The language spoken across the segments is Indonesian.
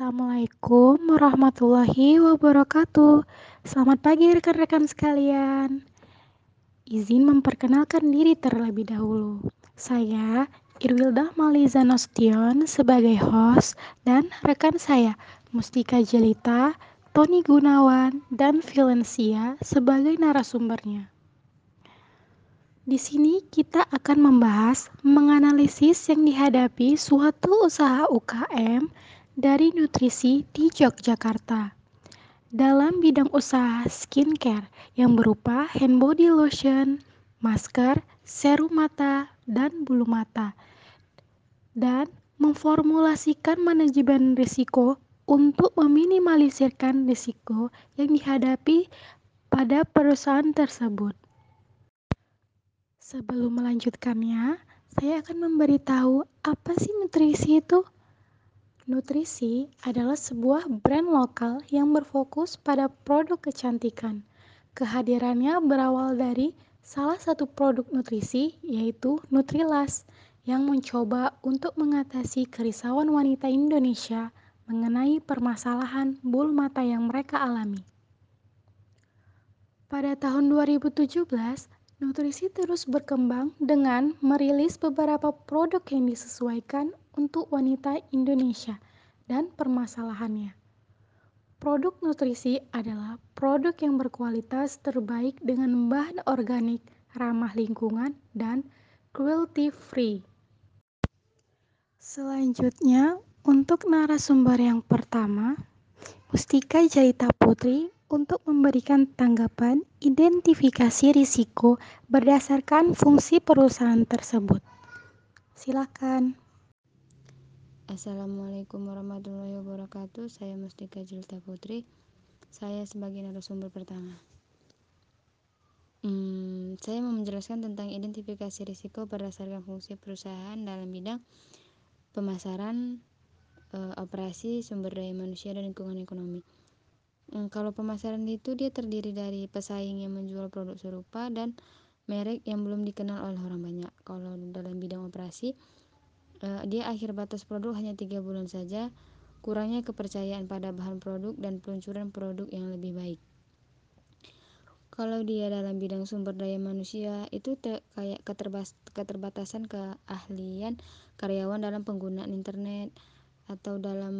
Assalamualaikum warahmatullahi wabarakatuh. Selamat pagi rekan-rekan sekalian. Izin memperkenalkan diri terlebih dahulu. Saya Irwilda Maliza Nostion sebagai host dan rekan saya Mustika Jelita, Tony Gunawan, dan Valencia sebagai narasumbernya. Di sini kita akan membahas menganalisis yang dihadapi suatu usaha UKM dari nutrisi di Yogyakarta dalam bidang usaha skincare yang berupa hand body lotion, masker, serum mata, dan bulu mata dan memformulasikan manajemen risiko untuk meminimalisirkan risiko yang dihadapi pada perusahaan tersebut. Sebelum melanjutkannya, saya akan memberitahu apa sih nutrisi itu. Nutrisi adalah sebuah brand lokal yang berfokus pada produk kecantikan. Kehadirannya berawal dari salah satu produk nutrisi, yaitu Nutrilas, yang mencoba untuk mengatasi kerisauan wanita Indonesia mengenai permasalahan bulu mata yang mereka alami. Pada tahun 2017, nutrisi terus berkembang dengan merilis beberapa produk yang disesuaikan untuk wanita Indonesia dan permasalahannya. Produk nutrisi adalah produk yang berkualitas terbaik dengan bahan organik, ramah lingkungan, dan cruelty free. Selanjutnya, untuk narasumber yang pertama, Mustika Jarita Putri untuk memberikan tanggapan identifikasi risiko berdasarkan fungsi perusahaan tersebut. Silakan. Assalamualaikum warahmatullahi wabarakatuh. Saya Mustika Jelita Putri. Saya sebagai narasumber pertama. Hmm, saya mau menjelaskan tentang identifikasi risiko berdasarkan fungsi perusahaan dalam bidang pemasaran, e, operasi, sumber daya manusia, dan lingkungan ekonomi. Hmm, kalau pemasaran itu dia terdiri dari pesaing yang menjual produk serupa dan merek yang belum dikenal oleh orang banyak. Kalau dalam bidang operasi, uh, dia akhir batas produk hanya tiga bulan saja kurangnya kepercayaan pada bahan produk dan peluncuran produk yang lebih baik. Kalau dia dalam bidang sumber daya manusia itu kayak keterbatasan keahlian karyawan dalam penggunaan internet atau dalam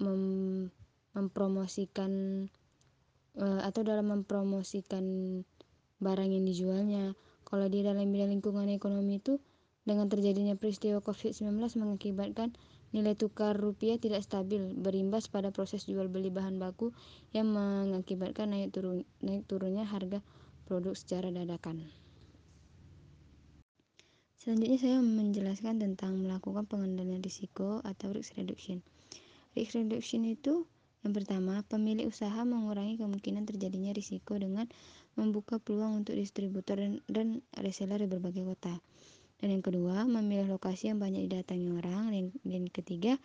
mem, mempromosikan uh, atau dalam mempromosikan barang yang dijualnya. Kalau dia dalam bidang lingkungan ekonomi itu dengan terjadinya peristiwa COVID-19 mengakibatkan nilai tukar rupiah tidak stabil, berimbas pada proses jual beli bahan baku yang mengakibatkan naik, turun, naik turunnya harga produk secara dadakan. Selanjutnya saya menjelaskan tentang melakukan pengendalian risiko atau risk reduction. Risk reduction itu yang pertama, pemilik usaha mengurangi kemungkinan terjadinya risiko dengan membuka peluang untuk distributor dan, dan reseller di berbagai kota. Dan yang kedua, memilih lokasi yang banyak didatangi orang. Dan yang ketiga,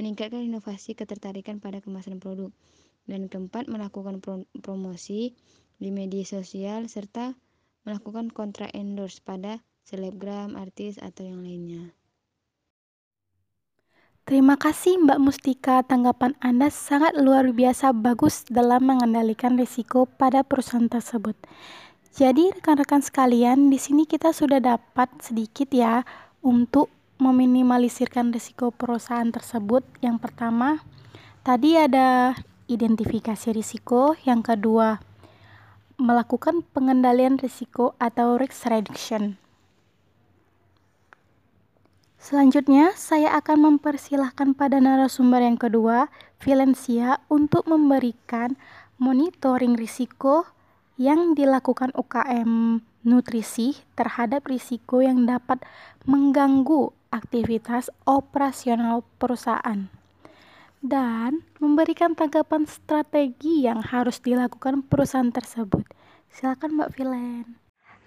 meningkatkan inovasi ketertarikan pada kemasan produk. Dan keempat, melakukan promosi di media sosial serta melakukan kontrak endorse pada selebgram, artis, atau yang lainnya. Terima kasih Mbak Mustika, tanggapan Anda sangat luar biasa bagus dalam mengendalikan risiko pada perusahaan tersebut. Jadi rekan-rekan sekalian, di sini kita sudah dapat sedikit ya untuk meminimalisirkan risiko perusahaan tersebut. Yang pertama, tadi ada identifikasi risiko, yang kedua melakukan pengendalian risiko atau risk reduction. Selanjutnya, saya akan mempersilahkan pada narasumber yang kedua, Valencia, untuk memberikan monitoring risiko yang dilakukan UKM nutrisi terhadap risiko yang dapat mengganggu aktivitas operasional perusahaan dan memberikan tanggapan strategi yang harus dilakukan perusahaan tersebut. Silakan Mbak Vilen.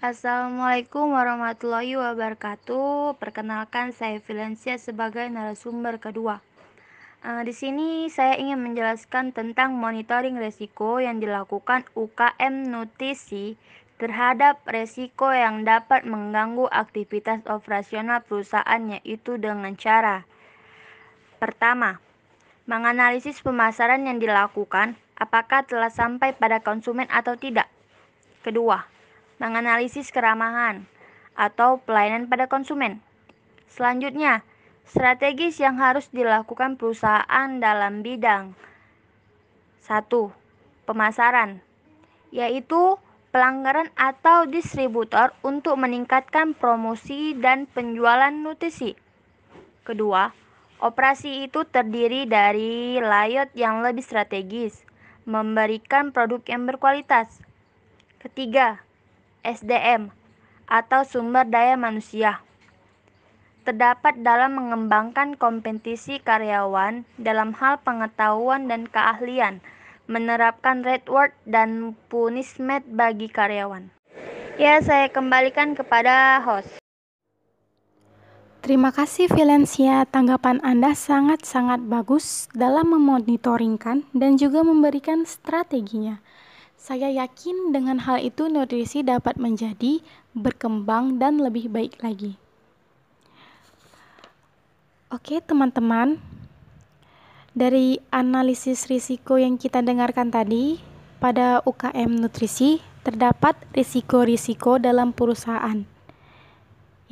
Assalamualaikum warahmatullahi wabarakatuh. Perkenalkan saya Vilencia sebagai narasumber kedua. Uh, di sini saya ingin menjelaskan tentang monitoring resiko yang dilakukan UKM Nutrisi terhadap resiko yang dapat mengganggu aktivitas operasional perusahaan yaitu dengan cara Pertama, menganalisis pemasaran yang dilakukan, apakah telah sampai pada konsumen atau tidak. Kedua, menganalisis keramahan atau pelayanan pada konsumen. Selanjutnya, strategis yang harus dilakukan perusahaan dalam bidang 1. Pemasaran, yaitu pelanggaran atau distributor untuk meningkatkan promosi dan penjualan nutrisi. Kedua, operasi itu terdiri dari layout yang lebih strategis, memberikan produk yang berkualitas. Ketiga, SDM atau sumber daya manusia terdapat dalam mengembangkan kompetisi karyawan dalam hal pengetahuan dan keahlian menerapkan reward dan punishment bagi karyawan. Ya, saya kembalikan kepada host. Terima kasih Valencia, tanggapan Anda sangat-sangat bagus dalam memonitoringkan dan juga memberikan strateginya. Saya yakin dengan hal itu nutrisi dapat menjadi berkembang dan lebih baik lagi. Oke, teman-teman, dari analisis risiko yang kita dengarkan tadi, pada UKM nutrisi terdapat risiko-risiko dalam perusahaan.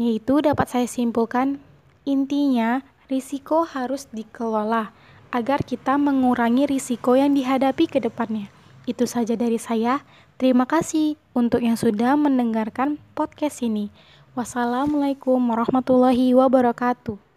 Yaitu dapat saya simpulkan, intinya risiko harus dikelola agar kita mengurangi risiko yang dihadapi ke depannya. Itu saja dari saya. Terima kasih untuk yang sudah mendengarkan podcast ini. Wassalamualaikum warahmatullahi wabarakatuh.